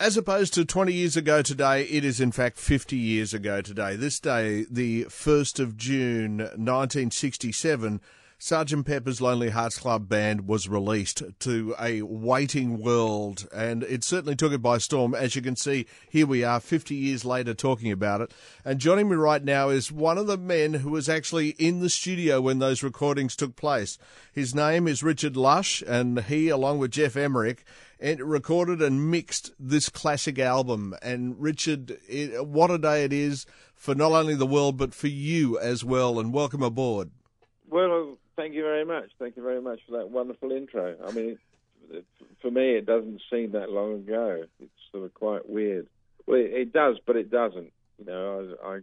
As opposed to 20 years ago today, it is in fact 50 years ago today. This day, the 1st of June 1967, Sergeant Pepper's Lonely Hearts Club Band was released to a waiting world, and it certainly took it by storm. As you can see, here we are 50 years later talking about it. And joining me right now is one of the men who was actually in the studio when those recordings took place. His name is Richard Lush, and he, along with Geoff Emerick, recorded and mixed this classic album. And Richard, it, what a day it is for not only the world, but for you as well. And welcome aboard. Well, thank you very much. Thank you very much for that wonderful intro. I mean, it, for me, it doesn't seem that long ago. It's sort of quite weird. Well, it, it does, but it doesn't. You know, I,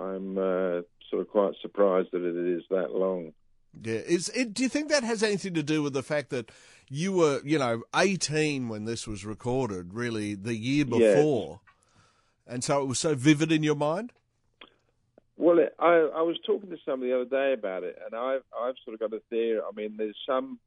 I am uh, sort of quite surprised that it is that long. Yeah, is it? Do you think that has anything to do with the fact that you were, you know, eighteen when this was recorded, really the year before, yes. and so it was so vivid in your mind? Well, I, I was talking to somebody the other day about it, and I've I've sort of got a theory. I mean, there's some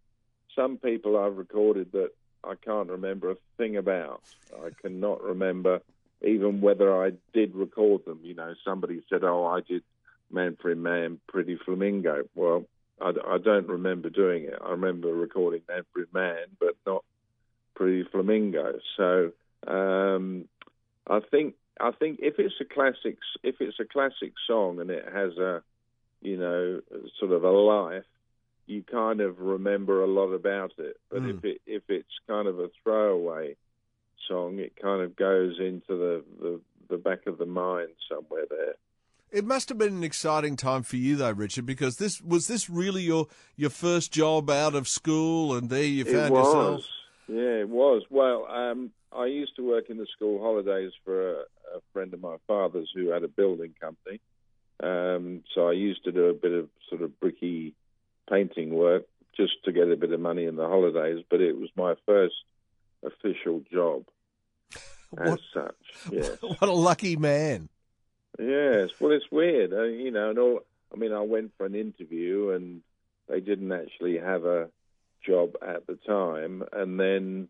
some people I've recorded that I can't remember a thing about. I cannot remember even whether I did record them. You know, somebody said, "Oh, I did Manfred Mann, Pretty Flamingo." Well, I, I don't remember doing it. I remember recording Man for Man, but not Pretty Flamingo. So um, I think I think if it's a classic, if it's a classic song and it has a, you know, sort of a life, you kind of remember a lot about it. But mm. if it if it's kind of a throwaway song, it kind of goes into the, the the back of the mind somewhere there. It must have been an exciting time for you, though, Richard, because this was this really your your first job out of school, and there you found it was. yourself. Yeah, it was. Well, um, I used to work in the school holidays for a, a friend of my father's who had a building company. Um, so I used to do a bit of sort of bricky painting work just to get a bit of money in the holidays. But it was my first official job as what, such. Yes. What a lucky man. Yes. Well, it's weird, uh, you know. And all. I mean, I went for an interview, and they didn't actually have a job at the time, and then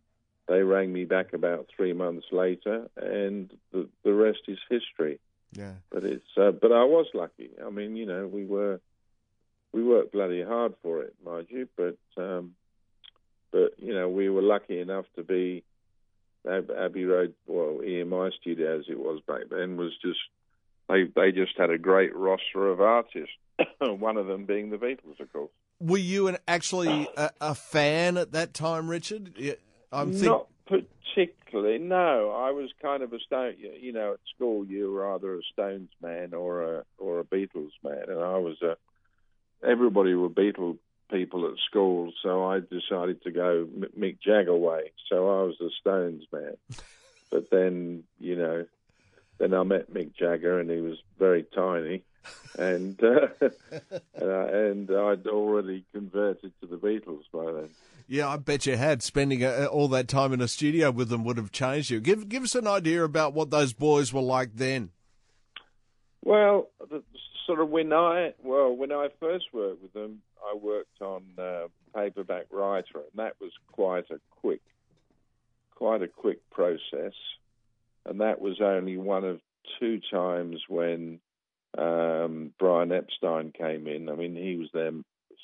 they rang me back about three months later, and the the rest is history. Yeah. But it's uh, but I was lucky. I mean, you know, we were we worked bloody hard for it, mind you. But um, but you know, we were lucky enough to be Abbey Road, well, EMI Studio as it was back then was just they they just had a great roster of artists. One of them being the Beatles, of course. Were you an actually a, a fan at that time, Richard? I'm think- not particularly. No, I was kind of a stone. You know, at school you were either a Stones man or a or a Beatles man, and I was a. Everybody were Beatles people at school, so I decided to go Mick Jagger way. So I was a Stones man. but then, you know, then I met Mick Jagger, and he was very tiny, and uh, and, I, and I'd already converted to the Beatles by then. Yeah, I bet you had. Spending uh, all that time in a studio with them would have changed you. Give give us an idea about what those boys were like then. Well, the, sort of when I well when I first worked with them, I worked on uh, paperback writer, and that was quite a quick, quite a quick process, and that was only one of two times when um, Brian Epstein came in. I mean, he was their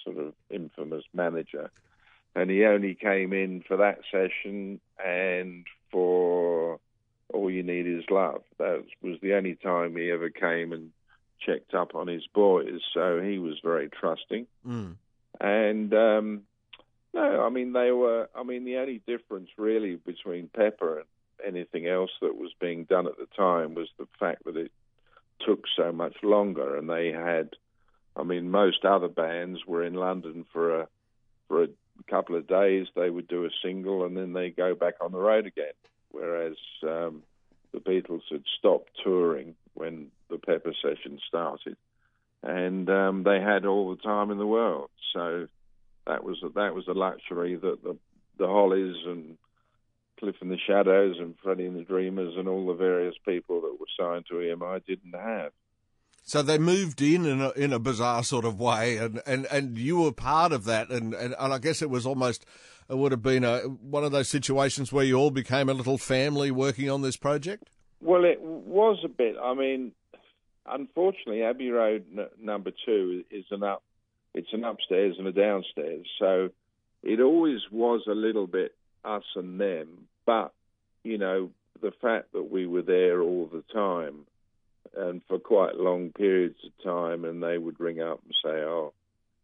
sort of infamous manager and he only came in for that session and for All You Need Is Love. That was the only time he ever came and checked up on his boys, so he was very trusting. Mm. And um, no, I mean they were. I mean the only difference really between Pepper and anything else that was being done at the time was the fact that it took so much longer, and they had. I mean, most other bands were in London for a for a couple of days they would do a single and then they go back on the road again. Whereas um, the Beatles had stopped touring when the Pepper session started, and um, they had all the time in the world. So that was a, that was a luxury that the the Hollies and Cliff and the Shadows and Freddie and the Dreamers and all the various people that were signed to EMI didn't have. So they moved in in a, in a bizarre sort of way, and, and, and you were part of that, and, and, and I guess it was almost it would have been a, one of those situations where you all became a little family working on this project? Well, it was a bit. I mean, unfortunately, Abbey Road n- number two is an up. It's an upstairs and a downstairs, so it always was a little bit us and them. But you know, the fact that we were there all the time and for quite long periods of time, and they would ring up and say, "Oh,"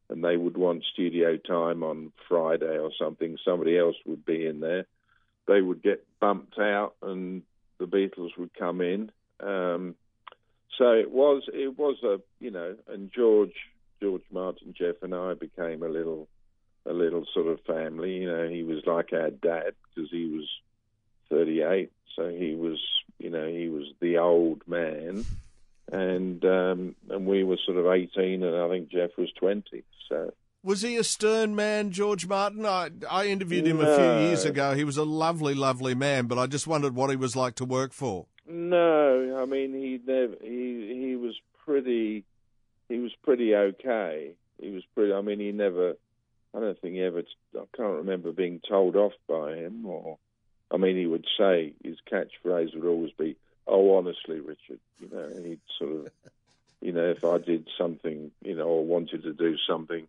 and they would want studio time on Friday or something. Somebody else would be in there. They would get bumped out, and the Beatles would come in. Um, so it was it was a you know, and George George Martin, Geoff, and I became a little a little sort of family. You know, he was like our dad because he was 38, so he was you know he was the old man, and um, and we were sort of 18, and I think Geoff was 20. So was he a stern man, George Martin? I I interviewed him no. a few years ago. He was a lovely, lovely man, but I just wondered what he was like to work for. No, I mean he never he he was pretty he was pretty okay. He was pretty. I mean he never. I don't think he ever. I can't remember being told off by him or. I mean, he would say his catchphrase would always be, "Oh, honestly, Richard," you know. And he'd sort of, you know, if I did something, you know, or wanted to do something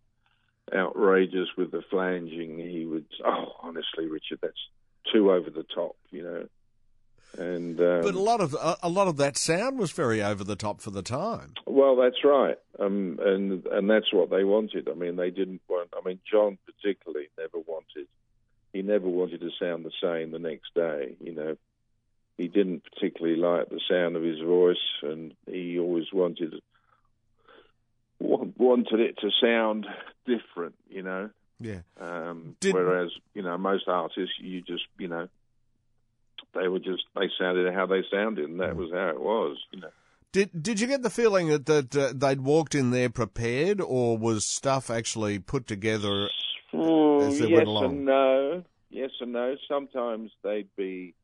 outrageous with the flanging, he would, "Oh, honestly, Richard, that's too over the top," you know. And um, but a lot of a, a, lot of that sound was very over the top for the time. Well, that's right, um, and and that's what they wanted. I mean, they didn't want. I mean, John particularly never wanted. He never wanted to sound the same the next day. You know, he didn't particularly like the sound of his voice, and he always wanted wanted it to sound different. You know. Yeah. Um, Did... Whereas, you know, most artists, you just, you know, they were just they sounded how they sounded, and that mm. was how it was. You know. Did Did you get the feeling that that uh, they'd walked in there prepared, or was stuff actually put together mm, as they yes went along? and no. Yes and no. Sometimes they'd be.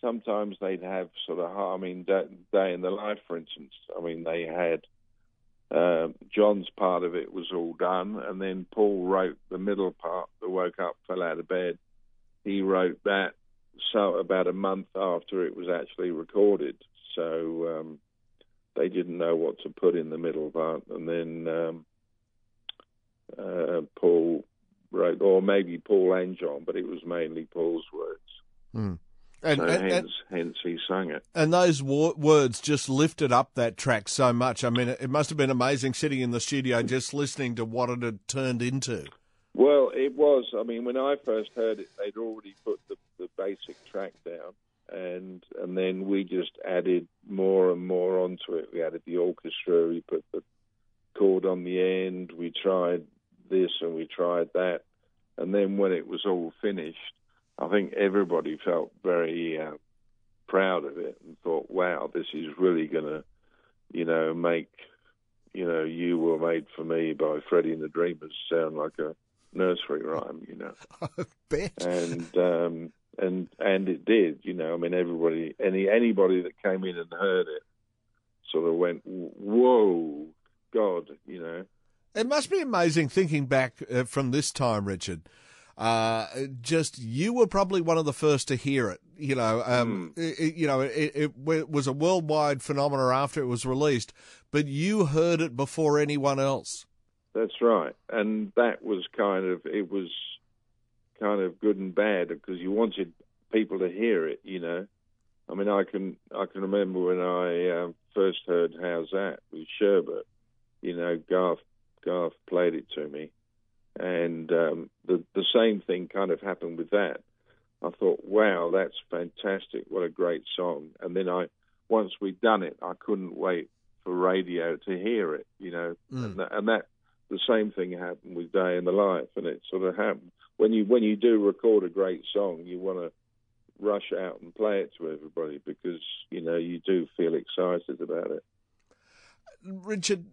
Sometimes they'd have sort of. I mean, day in the life, for instance. I mean, they had. Uh, John's part of it was all done, and then Paul wrote the middle part. The woke up, fell out of bed. He wrote that, so about a month after it was actually recorded. So um, they didn't know what to put in the middle part, and then um, uh, Paul wrote, or maybe Paul and John, but it was mainly Paul's words. Mm. And, so and, hence, and, hence he sang it. And those wo- words just lifted up that track so much. I mean, it must have been amazing sitting in the studio just listening to what it had turned into. Well, it was. I mean, when I first heard it, they'd already put the, the basic track down, and and then we just added more and more onto it. We added the orchestra, we put the chord on the end, we tried this and we tried that, and then when it was all finished, I think everybody felt very uh, proud of it and thought, "Wow, this is really going to, you know, make." You know, you were made for me by Freddie and the Dreamers sound like a nursery rhyme, you know. I bet. And um, and and it did, you know. I mean, everybody, any anybody that came in and heard it, sort of went, "Whoa, God," you know. It must be amazing thinking back uh, from this time, Richard. Uh, just you were probably one of the first to hear it. You know, um, mm. it, you know, it, it, was a worldwide phenomenon after it was released, but you heard it before anyone else. That's right, and that was kind of it was kind of good and bad because you wanted people to hear it. You know, I mean, I can I can remember when I uh, first heard "Howzat" with Sherbet. You know, Garth Garth played it to me, and um, the the same thing kind of happened with that. I thought, wow, that's fantastic! What a great song! And then I, once we'd done it, I couldn't wait for radio to hear it. You know, mm. and, that, and that the same thing happened with Day in the Life, and it sort of happened when you when you do record a great song, you want to rush out and play it to everybody because you know you do feel excited about it. Richard,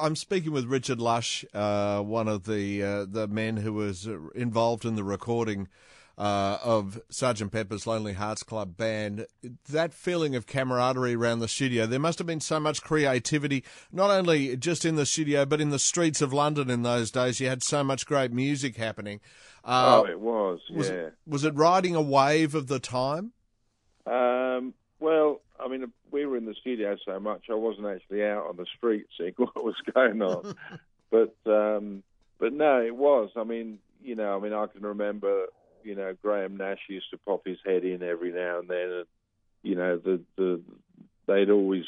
I'm speaking with Richard Lush, uh, one of the uh, the men who was involved in the recording uh, of Sergeant Pepper's Lonely Hearts Club Band, that feeling of camaraderie around the studio, there must have been so much creativity, not only just in the studio, but in the streets of London in those days. You had so much great music happening. Uh, oh, it was, was yeah. It, was it riding a wave of the time? Um, well, I mean, we were in the studio so much, I wasn't actually out on the street seeing what was going on. but um, but no, it was. I mean, you know, I mean, I can remember you know, Graham Nash used to pop his head in every now and then, and you know, the the they'd always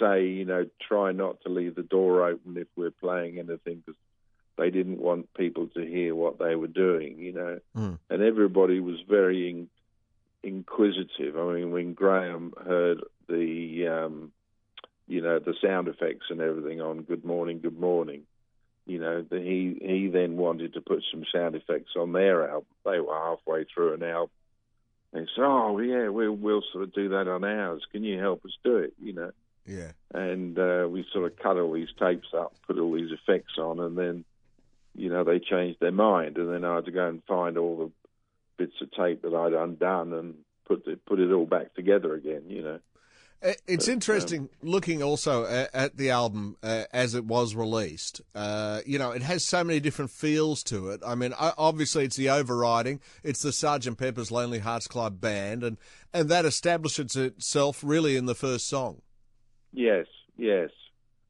say, you know, try not to leave the door open if we're playing anything because they didn't want people to hear what they were doing, you know. Mm. And everybody was very in, inquisitive. I mean, when Graham heard the, um, you know, the sound effects and everything on Good Morning, Good Morning, you know, the, he he then wanted to put some sound effects on their album. They were halfway through an album. They said, "Oh yeah, we'll we'll sort of do that on ours. Can you help us do it?" You know. Yeah. And uh, we sort of cut all these tapes up, put all these effects on, and then, you know, they changed their mind, and then I had to go and find all the bits of tape that I'd undone and put it put it all back together again. You know. It's interesting looking also at, the album uh, as it was released. Uh, you know, it has so many different feels to it. I mean, obviously it's the overriding. It's the Sergeant Pepper's Lonely Hearts Club Band, and and that establishes itself really in the first song. Yes, yes,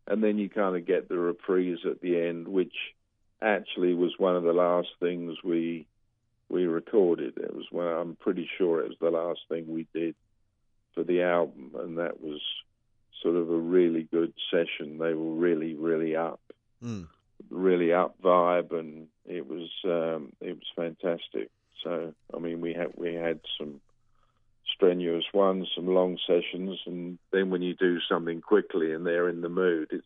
and then you kind of get the reprise at the end, which actually was one of the last things we we recorded. It was one. I'm pretty sure it was the last thing we did for the album, and that was sort of a really good session. They were really, really up, mm. really up vibe, and it was um, it was fantastic. So, I mean, we had we had some strenuous ones, some long sessions, and then when you do something quickly and they're in the mood, it's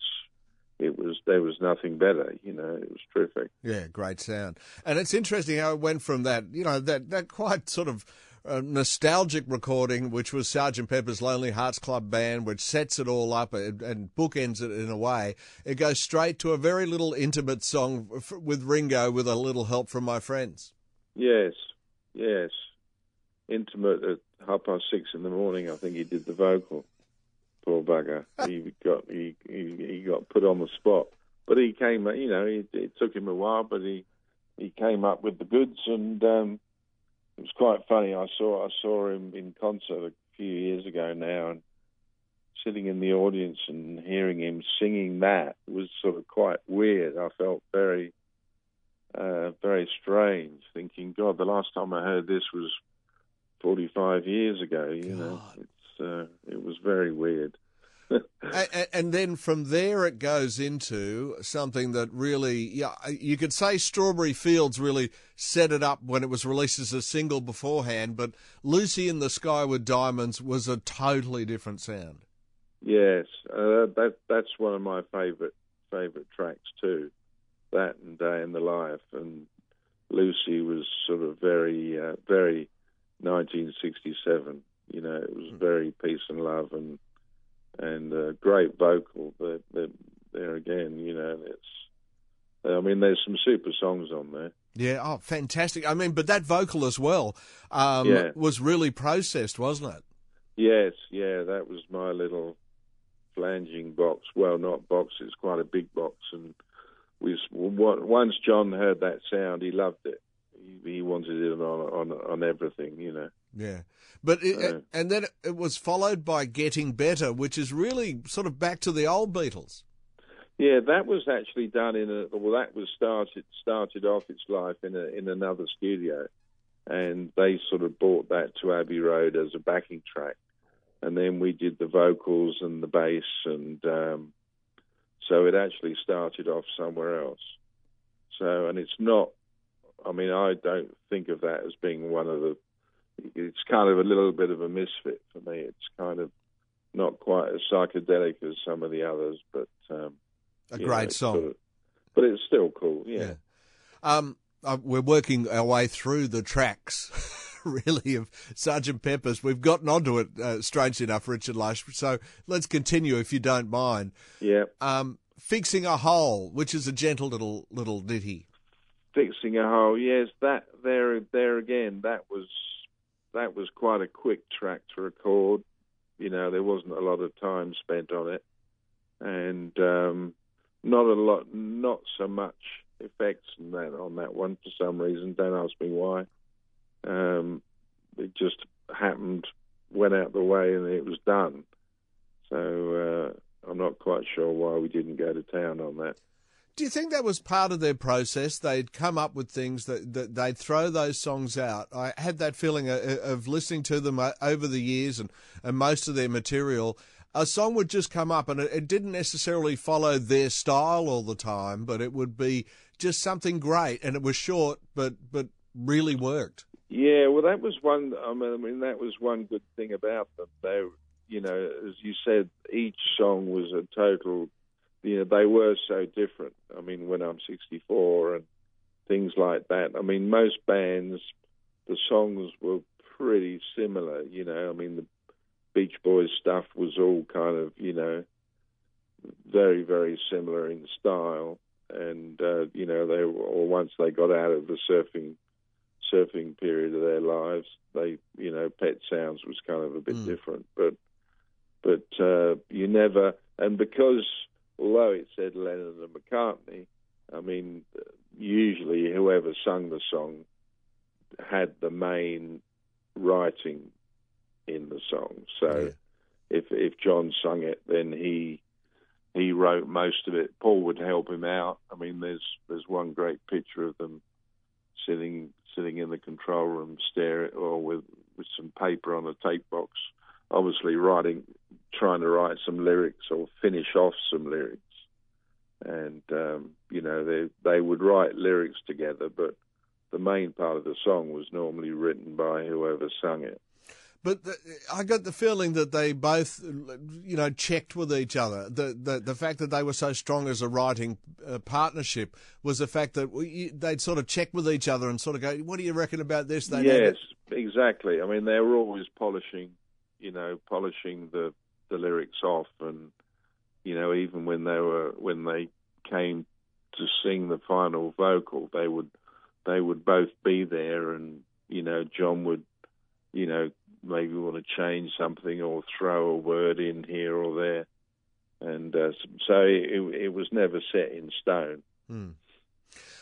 it was there was nothing better. You know, it was terrific. Yeah, great sound, and it's interesting how it went from that. You know, that that quite sort of a nostalgic recording, which was Sergeant Pepper's Lonely Hearts Club Band, which sets it all up and, and bookends it in a way. It goes straight to a very little intimate song with Ringo, with a little help from my friends. Yes, yes, intimate at half past six in the morning. I think he did the vocal. Poor bugger. he got he, he he got put on the spot, but he came. You know, it, it took him a while, but he he came up with the goods and. Um, it was quite funny. I saw I saw him in concert a few years ago now, and sitting in the audience and hearing him singing that was sort of quite weird. I felt very, uh, very strange, thinking, God, the last time I heard this was 45 years ago. You God. know, it's uh, it was very weird and, and, then from there it goes into something that really, yeah, you could say Strawberry Fields really set it up when it was released as a single beforehand, but Lucy in the Sky with Diamonds was a totally different sound. Yes, uh, that that's one of my favorite favorite tracks too. That and Day in the Life and Lucy was sort of very uh, very 1967. You know, it was hmm. very peace and love and and uh, great vocal. But, there again, you know, it's. I mean, there's some super songs on there. Yeah, oh, fantastic. I mean, but that vocal as well um, yeah. was really processed, wasn't it? Yes, yeah, that was my little flanging box. Well, not box, it's quite a big box. And we once John heard that sound, he loved it. He, he wanted it on, on, on everything, you know. Yeah. But it, uh, and then it was followed by Getting Better, which is really sort of back to the old Beatles. Yeah, that was actually done in a well. That was started started off its life in a in another studio, and they sort of brought that to Abbey Road as a backing track, and then we did the vocals and the bass, and um, so it actually started off somewhere else. So, and it's not. I mean, I don't think of that as being one of the it's kind of a little bit of a misfit for me. It's kind of not quite as psychedelic as some of the others, but um, a great know, song. Sort of, but it's still cool. Yeah. yeah. Um, uh, we're working our way through the tracks. really, of Sergeant Pepper's. We've gotten onto it, uh, strangely enough, Richard Lush. So let's continue, if you don't mind. Yeah. Um, Fixing a Hole, which is a gentle little little ditty. fixing a hole. Yes, that there there again. That was that was quite a quick track to record. You know, there wasn't a lot of time spent on it, and um, not a lot, not so much effects on that on that one for some reason. Don't ask me why. Um, it just happened, went out the way, and it was done. So uh, I'm not quite sure why we didn't go to town on that. Do you think that was part of their process? They'd come up with things that, that they'd throw those songs out. I had that feeling of, of listening to them uh, over the years and, and most of their material. A song would just come up and it, it didn't necessarily follow their style all the time, but it would be just something great and it was short, but but really worked. Yeah, well, that was one. I mean, I mean, that was one good thing about them. They, you know, as you said, each song was a total you know, they were so different. I mean, when I'm 64 and things like that. I mean, most bands, the songs were pretty similar. You know, I mean, the Beach Boys stuff was all kind of, you know, very, very similar in style. And uh, you know, they or once they got out of the surfing surfing period of their lives, they, you know, Pet Sounds was kind of a bit mm. different. But but uh, you never, and because although it said Lennon and McCartney, I mean, usually whoever sung the song had the main writing in the song. So yeah. if if John sung it, then he he wrote most of it. Paul would help him out. I mean, there's there's one great picture of them sitting sitting in the control room, staring or with with some paper on a tape box, obviously writing trying to write some lyrics or finish off some lyrics. And um, you know, they they would write lyrics together, but the main part of the song was normally written by whoever sung it. But the, I got the feeling that they both, you know, checked with each other. The the, the fact that they were so strong as a writing uh, partnership was the fact that we, they'd sort of check with each other and sort of go, "What do you reckon about this?" They yes, exactly. I mean, they were always polishing, you know, polishing the the lyrics off, and you know, even when they were when they came to sing the final vocal, they would they would both be there, and you know, John would, you know, maybe want to change something or throw a word in here or there, and uh, so it, it, was never set in stone. Hmm.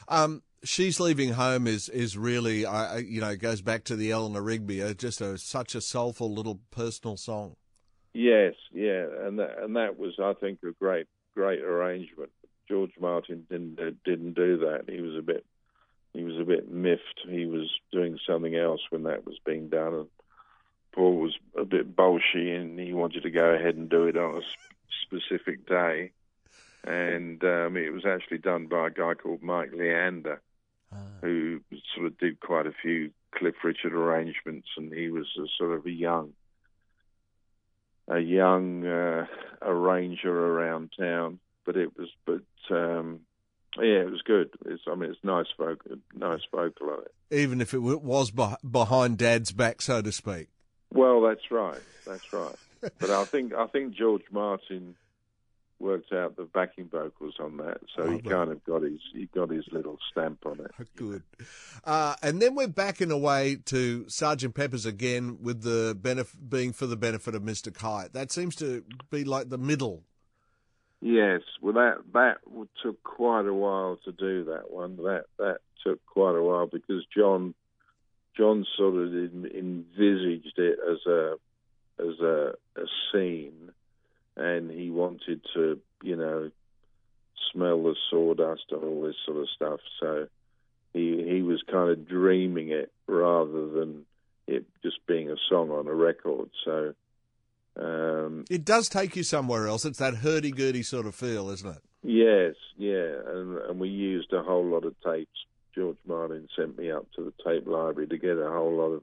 Um, she's leaving home is is really, uh, you know, goes back to the Eleanor Rigby, uh, just a, such a soulful little personal song. Yes, yeah, and that, and that was, I think, a great great arrangement. George Martin didn't uh, didn't do that. He was a bit he was a bit miffed. He was doing something else when that was being done, and Paul was a bit bolshy, and he wanted to go ahead and do it on a specific day. And um, it was actually done by a guy called Mike Leander, ah. who sort of did quite a few Cliff Richard arrangements, and he was a sort of a young a young uh, arranger around town. But it was, but um, yeah, it was good. It's, I mean, it's nice vocal, nice vocal on it. Even if it was behind Dad's back, so to speak. Well, that's right. That's right. but I think I think George Martin worked out the backing vocals on that, so oh, he kind of got his he got his little stamp on it. Good. Uh, and then we're back in a way to Sergeant Pepper's again, with the benefit being for the benefit of Mister Kite. That seems to be like the middle. Yes, well, that that took quite a while to do that one. That that took quite a while because John John sort of envisaged it as a as a, a scene and he wanted to, you know, smell the sawdust and all this sort of stuff. So he he was kind of dreaming it rather than it just being a song on a record. So um, it does take you somewhere else. It's that hurdy gurdy sort of feel, isn't it? Yes, yeah, and and we used a whole lot of tapes. George Martin sent me up to the tape library to get a whole lot of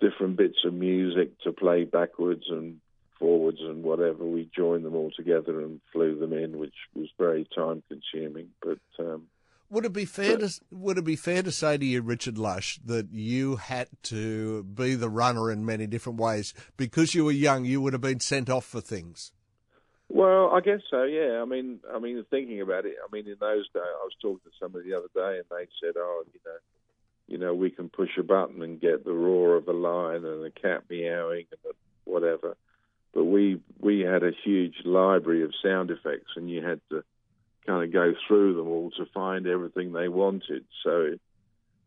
different bits of music to play backwards and forwards and whatever. We joined them all together and flew them in, which was very time consuming. But um, would it be fair but, to would it be fair to say to you, Richard Lush, that you had to be the runner in many different ways because you were young? You would have been sent off for things. Well, I guess so. Yeah. I mean, I mean, thinking about it, I mean, in those days, I was talking to somebody the other day, and they said, "Oh, you know, you know, we can push a button and get the roar of a lion and a cat meowing and whatever." But we we had a huge library of sound effects, and you had to kind of go through them all to find everything they wanted. So,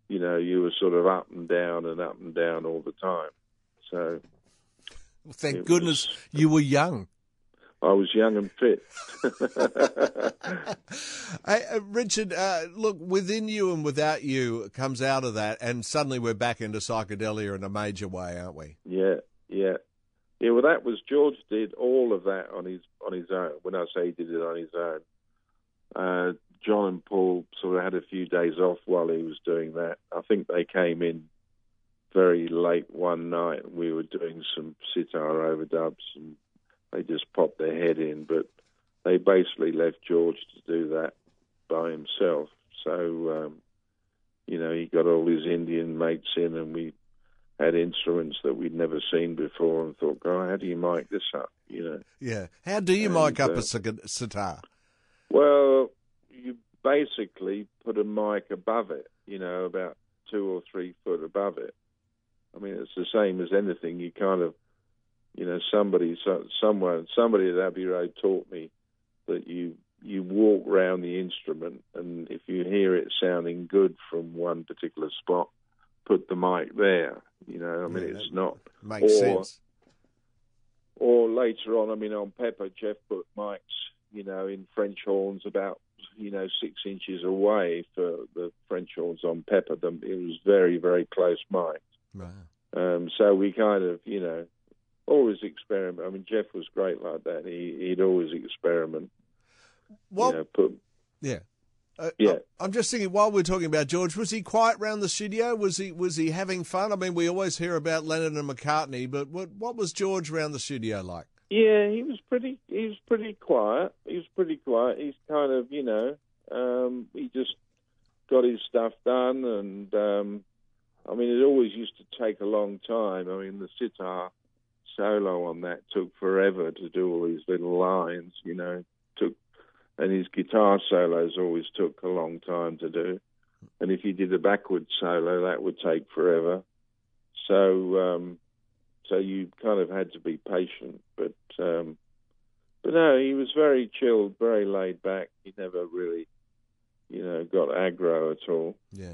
you know, you were sort of up and down and up and down all the time. So, well, thank goodness was, you were young. I was young and fit. hey, uh, Richard, uh, look, within you and without you comes out of that, and suddenly we're back into psychedelia in a major way, aren't we? Yeah, yeah. Yeah, well, that was George did all of that on his on his own. When I say he did it on his own, uh, John and Paul sort of had a few days off while he was doing that. I think they came in very late one night, we were doing some sitar overdubs, and they just popped their head in. But they basically left George to do that by himself. So, um, you know, he got all his Indian mates in, and we had instruments that we'd never seen before and thought, God, how do you mic this up? You know? Yeah. How do you and, mic up uh, a sitar? Well, you basically put a mic above it, you know, about two or three foot above it. I mean, it's the same as anything. You kind of, you know, somebody, so, someone, somebody at Abbey Road taught me that you you walk round the instrument, and if you hear it sounding good from one particular spot, put the mic there. You know, I mean, yeah, it's not makes or, sense. Or later on, I mean, on Pepper, Geoff put mics, you know, in French horns about you know six inches away for the French horns on Pepper. Them it was very very close mics. Right. Um, so we kind of you know always experiment. I mean, Geoff was great like that. He he'd always experiment. Well, you know, put yeah. Uh, yeah, I'm just thinking while we're talking about George, was he quiet around the studio? Was he was he having fun? I mean, we always hear about Lennon and McCartney, but what what was George around the studio like? Yeah, he was pretty. He was pretty quiet. He was pretty quiet. He's kind of, you know, um, he just got his stuff done, and um, I mean, it always used to take a long time. I mean, the sitar solo on that took forever to do all these little lines. You know, and his guitar solos always took a long time to do. And if you did a backward solo, that would take forever. So, um, so you kind of had to be patient. But, um, but no, he was very chilled, very laid back. He never really, you know, got aggro at all. Yeah.